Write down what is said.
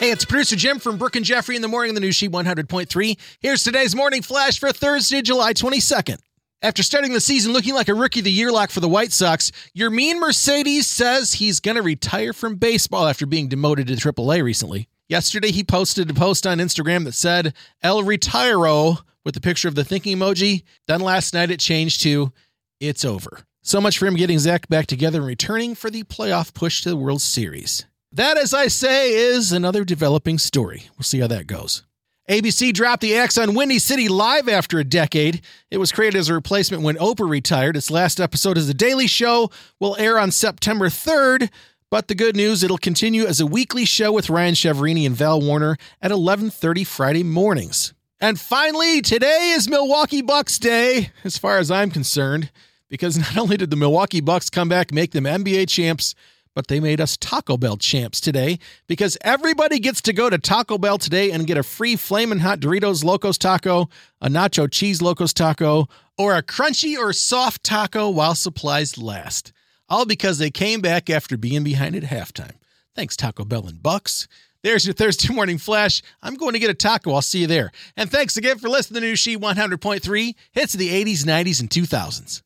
Hey, it's producer Jim from Brooke and Jeffrey in the morning on the New Chi 100.3. Here's today's morning flash for Thursday, July 22nd. After starting the season looking like a rookie of the year lock for the White Sox, Yermin Mercedes says he's going to retire from baseball after being demoted to AAA recently. Yesterday, he posted a post on Instagram that said, El Retiro, with the picture of the thinking emoji. Then last night, it changed to, It's over. So much for him getting Zach back together and returning for the playoff push to the World Series. That, as I say, is another developing story. We'll see how that goes. ABC dropped the axe on Windy City Live after a decade. It was created as a replacement when Oprah retired. Its last episode as The Daily Show will air on September 3rd. But the good news, it'll continue as a weekly show with Ryan Chiaverini and Val Warner at 11:30 Friday mornings. And finally, today is Milwaukee Bucks Day, as far as I'm concerned, because not only did the Milwaukee Bucks come back make them NBA champs, but they made us Taco Bell champs today because everybody gets to go to Taco Bell today and get a free flaming hot Doritos Locos taco, a nacho cheese Locos taco, or a crunchy or soft taco while supplies last. All because they came back after being behind at halftime. Thanks, Taco Bell and Bucks. There's your Thursday morning flash. I'm going to get a taco. I'll see you there. And thanks again for listening to New Chi 100.3 hits of the 80s, 90s, and 2000s.